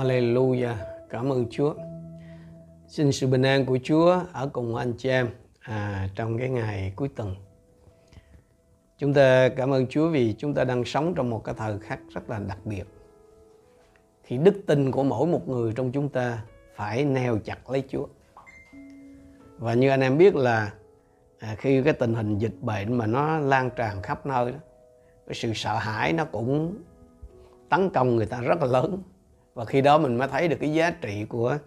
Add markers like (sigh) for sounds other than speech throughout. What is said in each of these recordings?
Alleluia. Cảm ơn Chúa. Xin sự bình an của Chúa ở cùng anh chị em à, trong cái ngày cuối tuần. Chúng ta cảm ơn Chúa vì chúng ta đang sống trong một cái thời khắc rất là đặc biệt. Thì đức tin của mỗi một người trong chúng ta phải neo chặt lấy Chúa. Và như anh em biết là à, khi cái tình hình dịch bệnh mà nó lan tràn khắp nơi đó, cái sự sợ hãi nó cũng tấn công người ta rất là lớn và khi đó mình mới thấy được cái giá trị của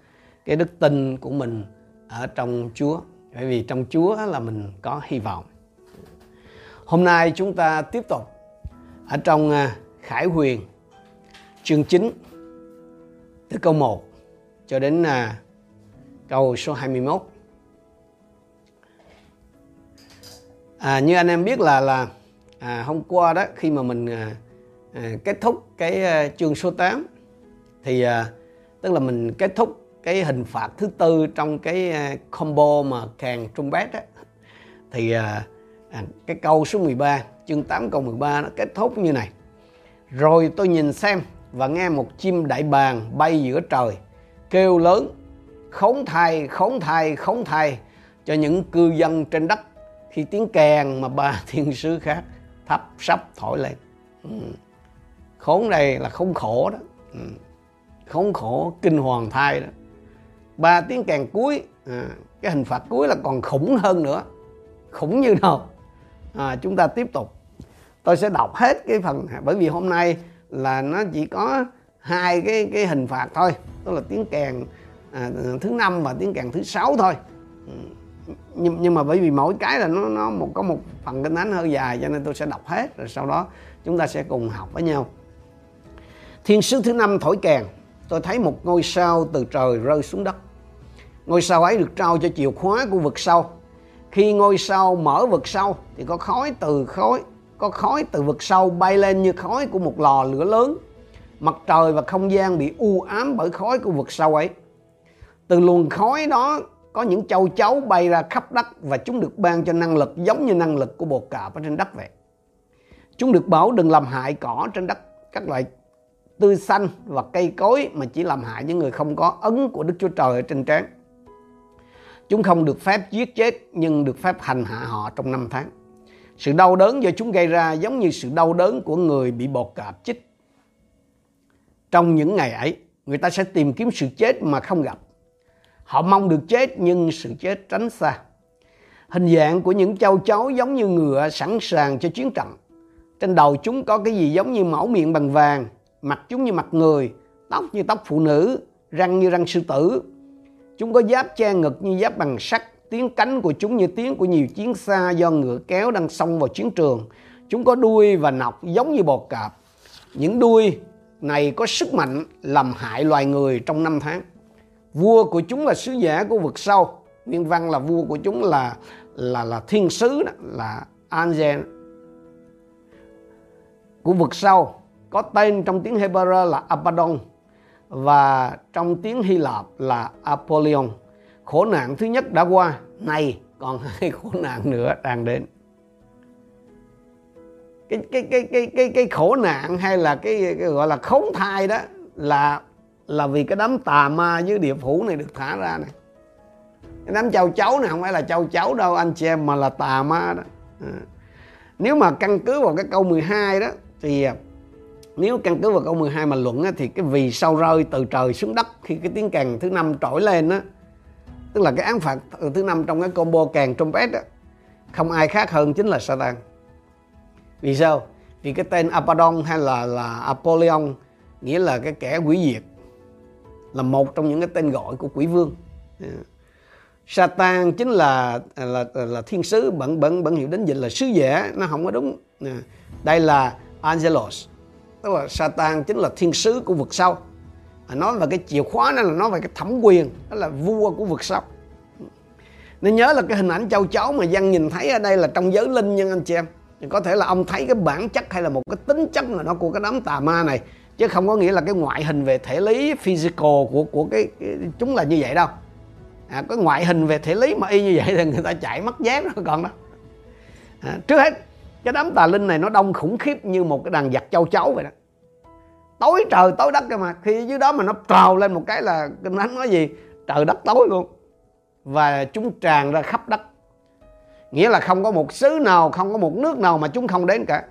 cái đức tin của mình ở trong Chúa. Bởi vì trong Chúa là mình có hy vọng. Hôm nay chúng ta tiếp tục ở trong à, Khải Huyền chương 9 từ câu 1 cho đến à, câu số 21 à, như anh em biết là là à, hôm qua đó khi mà mình à, à, kết thúc cái à, chương số 8 thì à, tức là mình kết thúc cái hình phạt thứ tư trong cái à, combo mà càng trumpet á. Thì à, à, cái câu số 13 chương 8 câu 13 nó kết thúc như này. Rồi tôi nhìn xem và nghe một chim đại bàng bay giữa trời kêu lớn khốn thai khốn thai khốn thai cho những cư dân trên đất khi tiếng kèn mà ba (laughs) thiên sứ khác thắp sắp thổi lên. Ừ. khốn này là không khổ đó. Ừ khốn khổ kinh hoàng thai đó. Ba tiếng kèn cuối à, cái hình phạt cuối là còn khủng hơn nữa. Khủng như nào? À, chúng ta tiếp tục. Tôi sẽ đọc hết cái phần bởi vì hôm nay là nó chỉ có hai cái cái hình phạt thôi. Đó là tiếng kèn à, thứ năm và tiếng kèn thứ sáu thôi. Nhưng, nhưng mà bởi vì mỗi cái là nó nó một có một phần kinh thánh hơi dài cho nên tôi sẽ đọc hết rồi sau đó chúng ta sẽ cùng học với nhau. Thiên sứ thứ năm thổi kèn tôi thấy một ngôi sao từ trời rơi xuống đất. Ngôi sao ấy được trao cho chìa khóa của vực sâu. Khi ngôi sao mở vực sâu thì có khói từ khói, có khói từ vực sâu bay lên như khói của một lò lửa lớn. Mặt trời và không gian bị u ám bởi khói của vực sâu ấy. Từ luồng khói đó có những châu chấu bay ra khắp đất và chúng được ban cho năng lực giống như năng lực của bột cạp ở trên đất vậy. Chúng được bảo đừng làm hại cỏ trên đất, các loại tươi xanh và cây cối mà chỉ làm hại những người không có ấn của Đức Chúa Trời ở trên trán. Chúng không được phép giết chết nhưng được phép hành hạ họ trong năm tháng. Sự đau đớn do chúng gây ra giống như sự đau đớn của người bị bột cạp chích. Trong những ngày ấy, người ta sẽ tìm kiếm sự chết mà không gặp. Họ mong được chết nhưng sự chết tránh xa. Hình dạng của những châu chấu giống như ngựa sẵn sàng cho chiến trận. Trên đầu chúng có cái gì giống như mẫu miệng bằng vàng, mặt chúng như mặt người, tóc như tóc phụ nữ, răng như răng sư tử. Chúng có giáp che ngực như giáp bằng sắt, tiếng cánh của chúng như tiếng của nhiều chiến xa do ngựa kéo đang xông vào chiến trường. Chúng có đuôi và nọc giống như bò cạp. Những đuôi này có sức mạnh làm hại loài người trong năm tháng. Vua của chúng là sứ giả của vực sâu. Nguyên văn là vua của chúng là là là thiên sứ đó, là Angel của vực sâu có tên trong tiếng Hebrew là Abaddon và trong tiếng Hy Lạp là Apollyon. Khổ nạn thứ nhất đã qua, này còn (laughs) hai khổ nạn nữa đang đến. Cái cái cái cái cái cái khổ nạn hay là cái, cái gọi là khốn thai đó là là vì cái đám tà ma dưới địa phủ này được thả ra này. Cái đám châu cháu này không phải là châu cháu đâu anh chị em mà là tà ma đó. À. Nếu mà căn cứ vào cái câu 12 đó thì à, nếu căn cứ vào câu 12 mà luận á, thì cái vì sao rơi từ trời xuống đất khi cái tiếng càng thứ năm trỗi lên á tức là cái án phạt thứ năm trong cái combo càng trumpet á không ai khác hơn chính là Satan. Vì sao? Vì cái tên apadon hay là là Apollyon nghĩa là cái kẻ quỷ diệt là một trong những cái tên gọi của quỷ vương. Satan chính là là là thiên sứ bẩn bẩn bẩn hiệu đến dịch là sứ giả nó không có đúng. Đây là Angelos tức là Satan chính là thiên sứ của vực sâu. À, nói về cái chìa khóa đó là nói về cái thẩm quyền đó là vua của vực sâu. Nên nhớ là cái hình ảnh châu chấu mà dân nhìn thấy ở đây là trong giới linh nhưng anh chị em. Thì có thể là ông thấy cái bản chất hay là một cái tính chất nào đó của cái đám tà ma này. Chứ không có nghĩa là cái ngoại hình về thể lý physical của của cái, cái chúng là như vậy đâu. À, có ngoại hình về thể lý mà y như vậy thì người ta chạy mất dép nó còn đó. À, trước hết cái đám tà linh này nó đông khủng khiếp như một cái đàn giặc châu chấu vậy đó. Tối trời tối đất cơ mà khi dưới đó mà nó trào lên một cái là kinh thánh nói gì? Trời đất tối luôn. Và chúng tràn ra khắp đất. Nghĩa là không có một xứ nào không có một nước nào mà chúng không đến cả.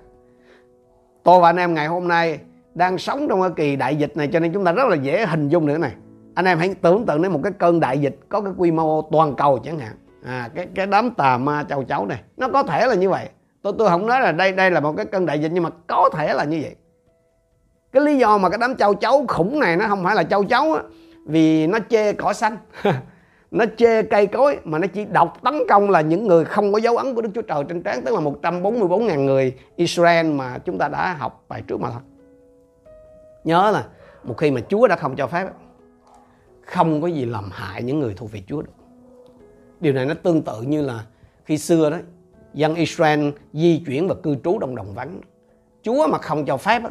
Tôi và anh em ngày hôm nay đang sống trong cái kỳ đại dịch này cho nên chúng ta rất là dễ hình dung nữa này. Anh em hãy tưởng tượng đến một cái cơn đại dịch có cái quy mô toàn cầu chẳng hạn. À, cái cái đám tà ma châu chấu này nó có thể là như vậy tôi tôi không nói là đây đây là một cái cơn đại dịch, nhưng mà có thể là như vậy. Cái lý do mà cái đám châu chấu khủng này nó không phải là châu chấu á, vì nó chê cỏ xanh, (laughs) nó chê cây cối, mà nó chỉ độc tấn công là những người không có dấu ấn của Đức Chúa Trời trên trán, tức là 144.000 người Israel mà chúng ta đã học bài trước mà thôi. Nhớ là một khi mà Chúa đã không cho phép, không có gì làm hại những người thuộc về Chúa được. Điều này nó tương tự như là khi xưa đó dân Israel di chuyển và cư trú trong đồng vắng. Chúa mà không cho phép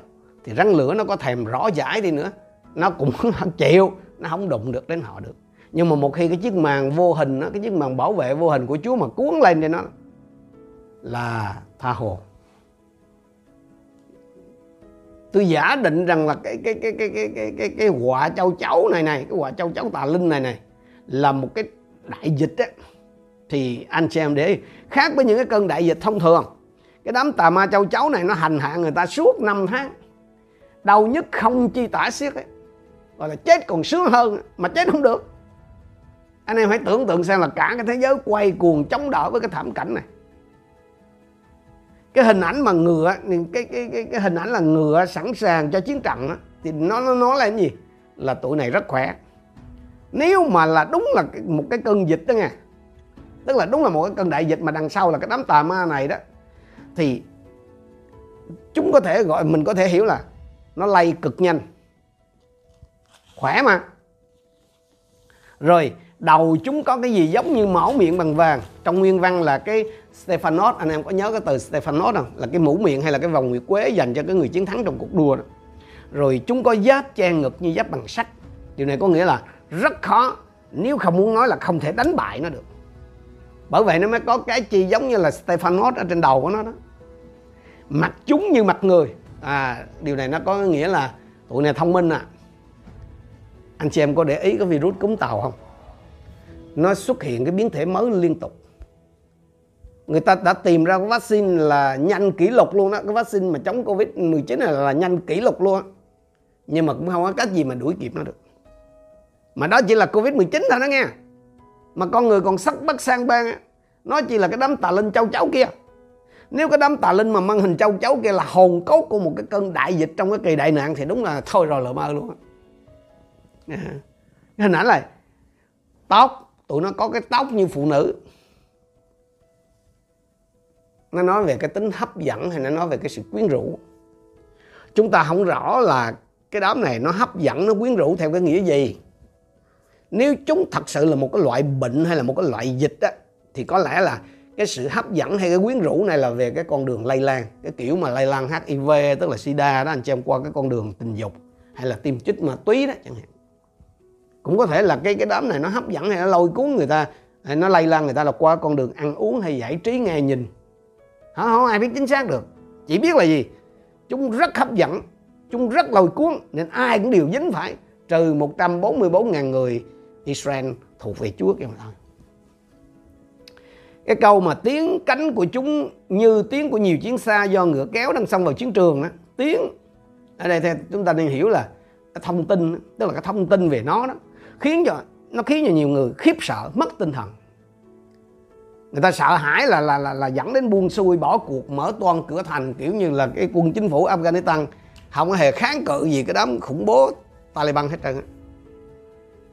thì rắn lửa nó có thèm rõ giải đi nữa. Nó cũng (laughs) chịu nó không đụng được đến họ được. Nhưng mà một khi cái chiếc màn vô hình đó, cái chiếc màn bảo vệ vô hình của Chúa mà cuốn lên thì nó là tha hồ. Tôi giả định rằng là cái cái cái cái cái cái cái, cái quả châu chấu này này cái quả châu chấu tà linh này này là một cái đại dịch á thì anh chị em để khác với những cái cơn đại dịch thông thường cái đám tà ma châu chấu này nó hành hạ người ta suốt năm tháng. Đau nhất không chi tả xiết ấy gọi là chết còn sướng hơn mà chết không được. Anh em hãy tưởng tượng xem là cả cái thế giới quay cuồng chống đỡ với cái thảm cảnh này. Cái hình ảnh mà ngựa cái cái cái, cái hình ảnh là ngựa sẵn sàng cho chiến trận đó, thì nó nó nói là cái gì? Là tụi này rất khỏe. Nếu mà là đúng là một cái cơn dịch đó nha tức là đúng là một cái cơn đại dịch mà đằng sau là cái đám tà ma này đó. Thì chúng có thể gọi, mình có thể hiểu là nó lây cực nhanh. Khỏe mà. Rồi, đầu chúng có cái gì giống như mỏ miệng bằng vàng. Trong nguyên văn là cái Stephanos, anh em có nhớ cái từ Stephanos không? Là cái mũ miệng hay là cái vòng nguyệt quế dành cho cái người chiến thắng trong cuộc đua đó. Rồi chúng có giáp che ngực như giáp bằng sắt. Điều này có nghĩa là rất khó, nếu không muốn nói là không thể đánh bại nó được bởi vậy nó mới có cái chi giống như là Stephanos ở trên đầu của nó đó. Mặt chúng như mặt người. À điều này nó có nghĩa là tụi này thông minh à. Anh chị em có để ý cái virus cúm tàu không? Nó xuất hiện cái biến thể mới liên tục. Người ta đã tìm ra cái vaccine là nhanh kỷ lục luôn đó cái vaccine mà chống covid 19 này là nhanh kỷ lục luôn đó. nhưng mà cũng không có cách gì mà đuổi kịp nó được. Mà đó chỉ là covid 19 thôi đó nghe mà con người còn sắc bắt sang bang nó chỉ là cái đám tà linh châu chấu kia. Nếu cái đám tà linh mà mang hình châu chấu kia là hồn cốt của một cái cơn đại dịch trong cái kỳ đại nạn thì đúng là thôi rồi lỡ mơ luôn á. Hình ảnh này, tóc, tụi nó có cái tóc như phụ nữ. Nó nói về cái tính hấp dẫn hay nó nói về cái sự quyến rũ. Chúng ta không rõ là cái đám này nó hấp dẫn, nó quyến rũ theo cái nghĩa gì nếu chúng thật sự là một cái loại bệnh hay là một cái loại dịch á, thì có lẽ là cái sự hấp dẫn hay cái quyến rũ này là về cái con đường lây lan. Cái kiểu mà lây lan HIV tức là sida đó, anh chị em qua cái con đường tình dục hay là tiêm chích ma túy đó chẳng hạn. Cũng có thể là cái cái đám này nó hấp dẫn hay nó lôi cuốn người ta, hay nó lây lan người ta là qua con đường ăn uống hay giải trí nghe nhìn. Hả? Không ai biết chính xác được. Chỉ biết là gì? Chúng rất hấp dẫn, chúng rất lôi cuốn, nên ai cũng đều dính phải. Trừ 144.000 người Israel thuộc về Chúa kia mà thôi cái câu mà tiếng cánh của chúng như tiếng của nhiều chiến xa do ngựa kéo đang xông vào chiến trường đó tiếng ở đây thì chúng ta nên hiểu là cái thông tin tức là cái thông tin về nó đó khiến cho nó khiến cho nhiều người khiếp sợ mất tinh thần. Người ta sợ hãi là là là, là dẫn đến buông xuôi bỏ cuộc mở toan cửa thành kiểu như là cái quân chính phủ Afghanistan không có hề kháng cự gì cái đám khủng bố Taliban hết trơn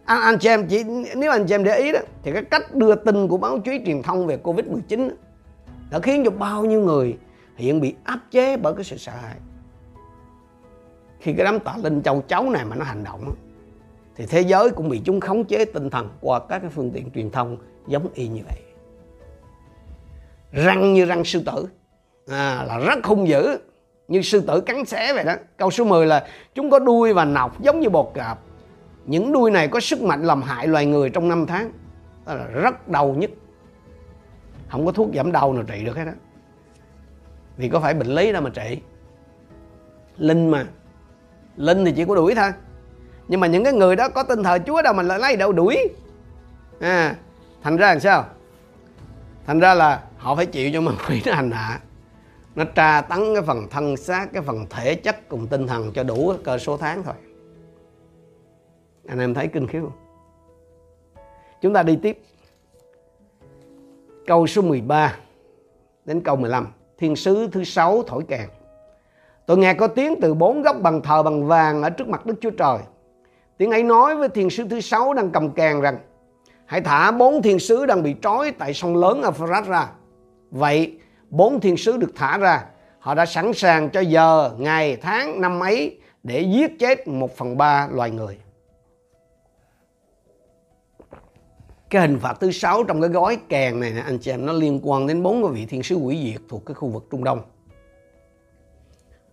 anh, anh chị em chỉ nếu anh chị em để ý đó thì cái cách đưa tin của báo chí truyền thông về Covid 19 đã khiến cho bao nhiêu người hiện bị áp chế bởi cái sự sợ hãi. Khi cái đám tà linh châu chấu này mà nó hành động thì thế giới cũng bị chúng khống chế tinh thần qua các cái phương tiện truyền thông giống y như vậy. Răng như răng sư tử. À, là rất hung dữ như sư tử cắn xé vậy đó. Câu số 10 là chúng có đuôi và nọc giống như bột cạp những đuôi này có sức mạnh làm hại loài người trong năm tháng. Đó là rất đau nhất không có thuốc giảm đau nào trị được hết á. vì có phải bệnh lý đâu mà trị. Linh mà. Linh thì chỉ có đuổi thôi. Nhưng mà những cái người đó có tin thờ chúa đâu mà lại lấy đâu đuổi. À, thành ra làm sao? Thành ra là họ phải chịu cho ma (laughs) quỷ nó hành hạ. Nó tra tấn cái phần thân xác cái phần thể chất cùng tinh thần cho đủ cơ số tháng thôi anh em thấy kinh khiếp không? Chúng ta đi tiếp. Câu số 13 đến câu 15 thiên sứ thứ sáu thổi kèn. Tôi nghe có tiếng từ bốn góc bằng thờ bằng vàng ở trước mặt đức chúa trời. Tiếng ấy nói với thiên sứ thứ sáu đang cầm kèn rằng, hãy thả bốn thiên sứ đang bị trói tại sông lớn Euphrates ra. Vậy, bốn thiên sứ được thả ra. Họ đã sẵn sàng cho giờ, ngày, tháng, năm ấy để giết chết một phần ba loài người. Cái hình phạt thứ sáu trong cái gói kèn này nè, anh chị em, nó liên quan đến bốn cái vị thiên sứ quỷ diệt thuộc cái khu vực Trung Đông.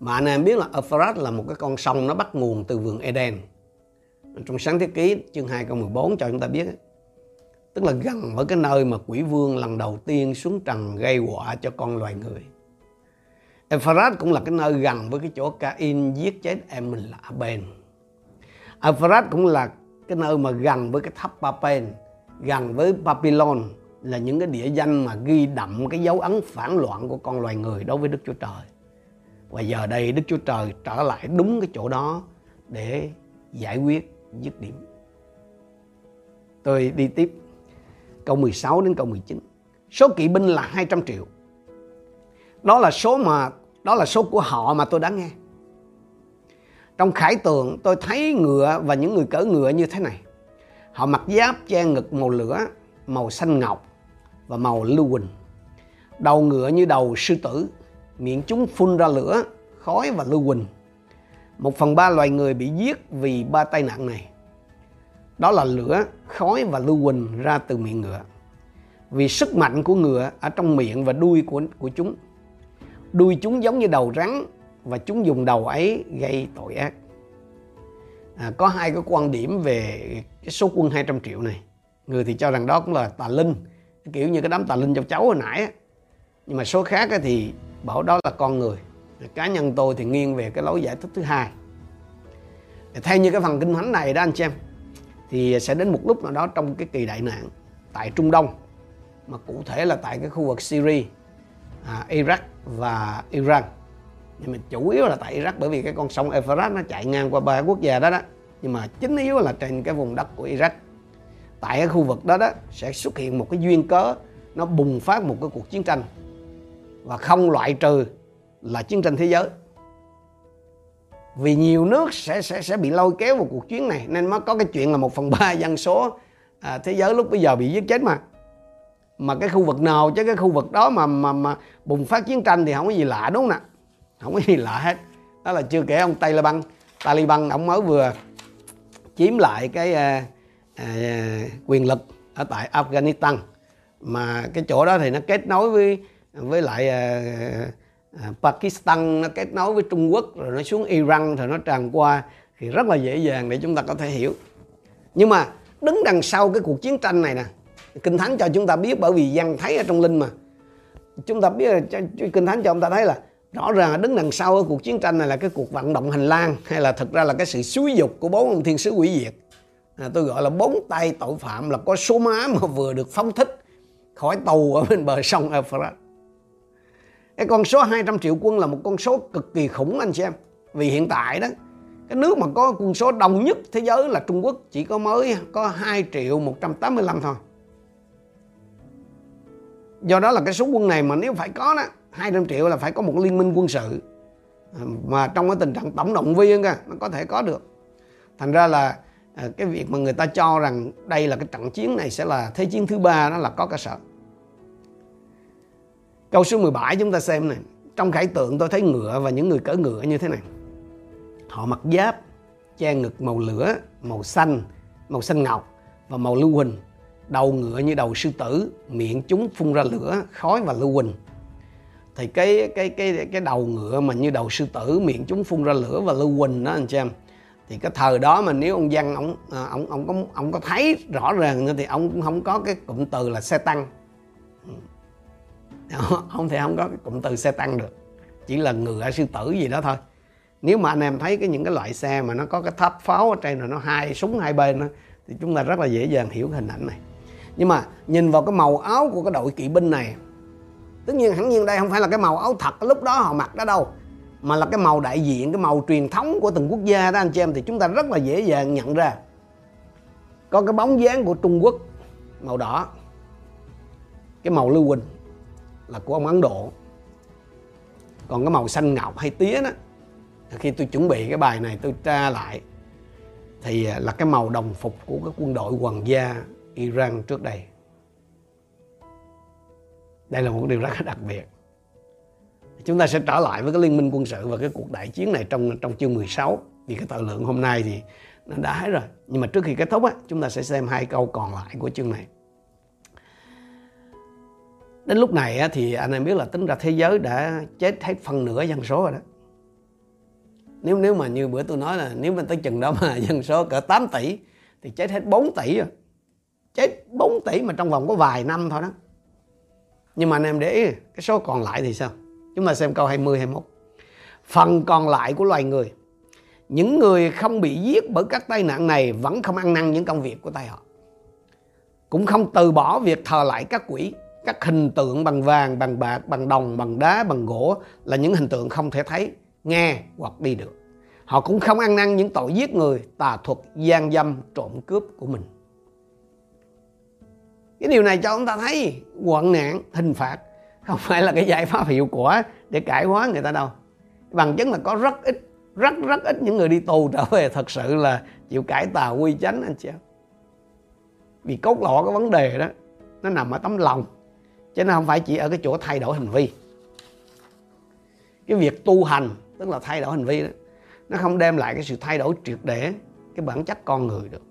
Mà anh em biết là Euphrates là một cái con sông nó bắt nguồn từ vườn Eden. Trong sáng thế ký chương 2 câu 14 cho chúng ta biết tức là gần với cái nơi mà quỷ vương lần đầu tiên xuống trần gây họa cho con loài người. Euphrates cũng là cái nơi gần với cái chỗ Cain giết chết em mình là Abel Euphrates cũng là cái nơi mà gần với cái tháp Papen gần với Babylon là những cái địa danh mà ghi đậm cái dấu ấn phản loạn của con loài người đối với Đức Chúa Trời. Và giờ đây Đức Chúa Trời trở lại đúng cái chỗ đó để giải quyết dứt điểm. Tôi đi tiếp câu 16 đến câu 19. Số kỵ binh là 200 triệu. Đó là số mà, đó là số của họ mà tôi đã nghe. Trong khải tượng tôi thấy ngựa và những người cỡ ngựa như thế này. Họ mặc giáp che ngực màu lửa, màu xanh ngọc và màu lưu huỳnh. Đầu ngựa như đầu sư tử, miệng chúng phun ra lửa, khói và lưu huỳnh. Một phần ba loài người bị giết vì ba tai nạn này. Đó là lửa, khói và lưu huỳnh ra từ miệng ngựa. Vì sức mạnh của ngựa ở trong miệng và đuôi của, của chúng. Đuôi chúng giống như đầu rắn và chúng dùng đầu ấy gây tội ác à, có hai cái quan điểm về cái số quân 200 triệu này. Người thì cho rằng đó cũng là tà linh kiểu như cái đám tà linh trong cháu hồi nãy á. nhưng mà số khác thì bảo đó là con người. Cá nhân tôi thì nghiêng về cái lối giải thích thứ hai. À, theo như cái phần kinh thánh này đó anh chị em thì sẽ đến một lúc nào đó trong cái kỳ đại nạn tại Trung Đông mà cụ thể là tại cái khu vực Syria, à, Iraq và Iran nhưng mà chủ yếu là tại Iraq bởi vì cái con sông Euphrates nó chạy ngang qua ba quốc gia đó đó. Nhưng mà chính yếu là trên cái vùng đất của Iraq. Tại cái khu vực đó đó sẽ xuất hiện một cái duyên cớ nó bùng phát một cái cuộc chiến tranh. Và không loại trừ là chiến tranh thế giới. Vì nhiều nước sẽ sẽ sẽ bị lôi kéo vào cuộc chiến này nên mới có cái chuyện là một phần ba (laughs) dân số à, thế giới lúc bây giờ bị giết chết mà. Mà cái khu vực nào chứ cái khu vực đó mà mà mà bùng phát chiến tranh thì không có gì lạ đúng không nè không có gì lạ hết. Đó là chưa kể ông Taliban. Taliban ông mới vừa chiếm lại cái à, à, quyền lực ở tại Afghanistan. Mà cái chỗ đó thì nó kết nối với với lại à, à, Pakistan nó kết nối với Trung Quốc rồi nó xuống Iran rồi nó tràn qua thì rất là dễ dàng để chúng ta có thể hiểu. Nhưng mà đứng đằng sau cái cuộc chiến tranh này nè kinh thánh cho chúng ta biết bởi vì dân thấy ở trong linh mà. Chúng ta biết kinh thánh cho chúng ta thấy là rõ ràng đứng đằng sau ở cuộc chiến tranh này là cái cuộc vận động hành lang hay là thực ra là cái sự xúi dục của bốn ông thiên sứ quỷ diệt. À, tôi gọi là bốn tay tội phạm là có số má mà vừa được phóng thích khỏi tù ở bên bờ sông Euphrates cái con số 200 triệu quân là một con số cực kỳ khủng anh chị em. Vì hiện tại đó cái nước mà có quân số đông nhất thế giới là Trung Quốc chỉ có mới có 2 triệu 185 thôi. Do đó là cái số quân này mà nếu phải có đó 200 triệu là phải có một liên minh quân sự. À, mà trong cái tình trạng tổng động viên cơ nó có thể có được. Thành ra là à, cái việc mà người ta cho rằng đây là cái trận chiến này sẽ là thế chiến thứ ba đó là có cơ sở. Câu số 17 chúng ta xem này, trong khải tượng tôi thấy ngựa và những người cỡ ngựa như thế này. Họ mặc giáp, che ngực màu lửa, màu xanh màu xanh ngọc và màu lưu huỳnh. Đầu ngựa như đầu sư tử, miệng chúng phun ra lửa, khói và lưu huỳnh thì cái cái cái cái đầu ngựa mà như đầu sư tử miệng chúng phun ra lửa và lưu huỳnh đó anh chị em. Thì cái thời đó mà nếu ông văn ông à, ông ông có ông có thấy rõ ràng thì ông cũng không có cái cụm từ là xe tăng. Ừ. Ông thì không có cái cụm từ xe tăng được. Chỉ là ngựa sư tử gì đó thôi. Nếu mà anh em thấy cái những cái loại xe mà nó có cái tháp pháo ở trên rồi nó hai súng hai bên đó, thì chúng ta rất là dễ dàng hiểu cái hình ảnh này. Nhưng mà nhìn vào cái màu áo của cái đội kỵ binh này tất nhiên hẳn nhiên đây không phải là cái màu áo thật lúc đó họ mặc đó đâu, mà là cái màu đại diện, cái màu truyền thống của từng quốc gia đó, anh chị em, thì chúng ta rất là dễ dàng nhận ra. Có cái bóng dáng của Trung Quốc, màu đỏ, cái màu lưu huỳnh là của ông Ấn Độ. Còn cái màu xanh ngọc hay tía đó, khi tôi chuẩn bị cái bài này tôi tra lại, thì là cái màu đồng phục của cái quân đội hoàng gia Iran trước đây đây là một điều rất là đặc biệt. Chúng ta sẽ trở lại với cái liên minh quân sự và cái cuộc đại chiến này trong trong chương 16 vì cái thời lượng hôm nay thì nó đã hết rồi. Nhưng mà trước khi kết thúc á chúng ta sẽ xem hai câu còn lại của chương này. Đến lúc này á, thì anh em biết là tính ra thế giới đã chết hết phần nửa dân số rồi đó. Nếu nếu mà như bữa tôi nói là nếu mà tới chừng đó mà (laughs) dân số cỡ 8 tỷ thì chết hết 4 tỷ rồi. Chết 4 tỷ mà trong vòng có vài năm thôi đó nhưng mà anh em để ý, cái số còn lại thì sao? Chúng ta xem câu 20 21 phần còn lại của loài người. Những người không bị giết bởi các tai nạn này vẫn không ăn năn những công việc của tay họ. Cũng không từ bỏ việc thờ lại các quỷ, các hình tượng bằng vàng, bằng bạc, bằng đồng, bằng đá, bằng gỗ là những hình tượng không thể thấy, nghe hoặc đi được. Họ cũng không ăn năn những tội giết người, tà thuật, gian dâm, trộm cướp của mình cái điều này cho chúng ta thấy hoạn nạn, hình phạt. Không phải là cái giải pháp hiệu quả để cải hóa người ta đâu. Bằng chứng là có rất ít, rất rất ít những người đi tù trở về thật sự là chịu cải tà quy chánh, anh chị em. Vì cốt lõi cái vấn đề đó, nó nằm ở tấm lòng. Chứ nó không phải chỉ ở cái chỗ thay đổi hành vi. Cái việc tu hành, tức là thay đổi hành vi đó, nó không đem lại cái sự thay đổi triệt để cái bản chất con người được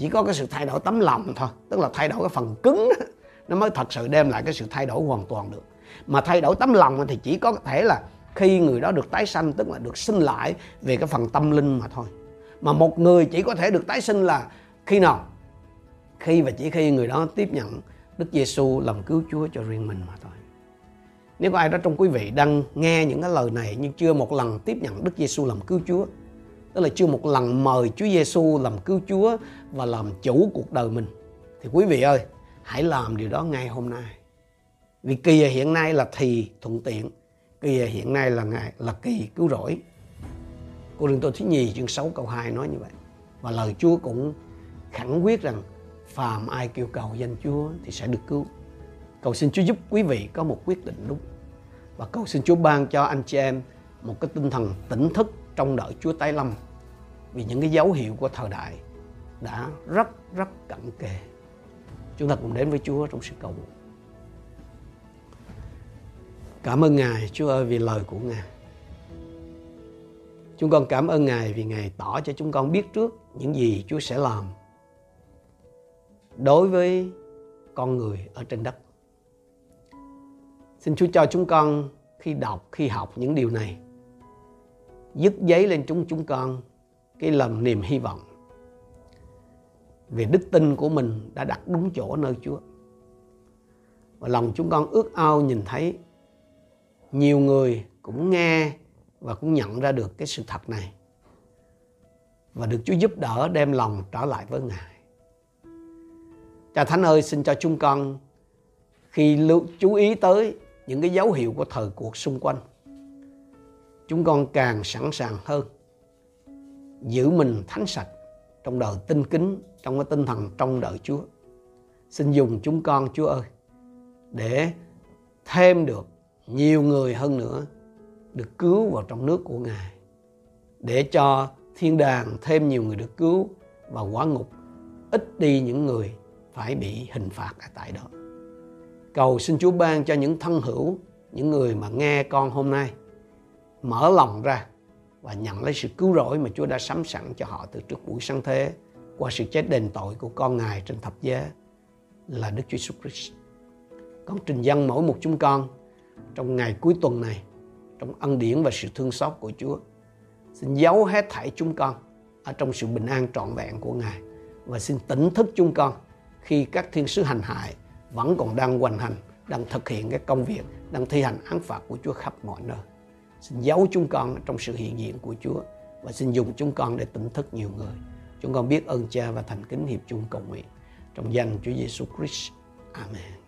chỉ có cái sự thay đổi tấm lòng thôi tức là thay đổi cái phần cứng đó, nó mới thật sự đem lại cái sự thay đổi hoàn toàn được. Mà thay đổi tấm lòng thì chỉ có thể là khi người đó được tái sanh tức là được sinh lại về cái phần tâm linh mà thôi. Mà một người chỉ có thể được tái sinh là khi nào? Khi và chỉ khi người đó tiếp nhận Đức Giêsu làm cứu Chúa cho riêng mình mà thôi. Nếu có ai đó trong quý vị đang nghe những cái lời này nhưng chưa một lần tiếp nhận Đức Giêsu làm cứu Chúa tức là chưa một lần mời Chúa Giêsu làm cứu Chúa và làm chủ cuộc đời mình. Thì quý vị ơi, hãy làm điều đó ngay hôm nay. Vì kỳ hiện nay là thì thuận tiện, kỳ hiện nay là ngày, là kỳ cứu rỗi. Cô đừng tôi thứ nhì chương 6 câu 2 nói như vậy. Và lời Chúa cũng khẳng quyết rằng phàm ai kêu cầu danh Chúa thì sẽ được cứu. Cầu xin Chúa giúp quý vị có một quyết định đúng. Và cầu xin Chúa ban cho anh chị em một cái tinh thần tỉnh thức trong đợi Chúa tái lâm vì những cái dấu hiệu của thời đại đã rất rất cận kề. Chúng ta cùng đến với Chúa trong sự cầu nguyện. Cảm ơn Ngài, Chúa ơi, vì lời của Ngài. Chúng con cảm ơn Ngài vì Ngài tỏ cho chúng con biết trước những gì Chúa sẽ làm đối với con người ở trên đất. Xin Chúa cho chúng con khi đọc, khi học những điều này dứt giấy lên chúng chúng con cái lòng niềm hy vọng về đức tin của mình đã đặt đúng chỗ nơi Chúa. Và lòng chúng con ước ao nhìn thấy nhiều người cũng nghe và cũng nhận ra được cái sự thật này. Và được Chúa giúp đỡ đem lòng trở lại với Ngài. Cha Thánh ơi xin cho chúng con khi lưu, chú ý tới những cái dấu hiệu của thời cuộc xung quanh chúng con càng sẵn sàng hơn. Giữ mình thánh sạch trong đời tinh kính, trong cái tinh thần trong đợi Chúa. Xin dùng chúng con, Chúa ơi, để thêm được nhiều người hơn nữa được cứu vào trong nước của Ngài. Để cho thiên đàng thêm nhiều người được cứu và quả ngục, ít đi những người phải bị hình phạt ở tại đó. Cầu xin Chúa ban cho những thân hữu, những người mà nghe con hôm nay mở lòng ra và nhận lấy sự cứu rỗi mà Chúa đã sắm sẵn cho họ từ trước buổi sáng thế qua sự chết đền tội của con Ngài trên thập giá là Đức Chúa Jesus Christ. Con trình dân mỗi một chúng con trong ngày cuối tuần này trong ân điển và sự thương xót của Chúa. Xin giấu hết thảy chúng con ở trong sự bình an trọn vẹn của Ngài và xin tỉnh thức chúng con khi các thiên sứ hành hại vẫn còn đang hoành hành, đang thực hiện cái công việc, đang thi hành án phạt của Chúa khắp mọi nơi xin giấu chúng con trong sự hiện diện của Chúa và xin dùng chúng con để tỉnh thức nhiều người. Chúng con biết ơn Cha và thành kính hiệp chung cầu nguyện trong danh Chúa Giêsu Christ. Amen.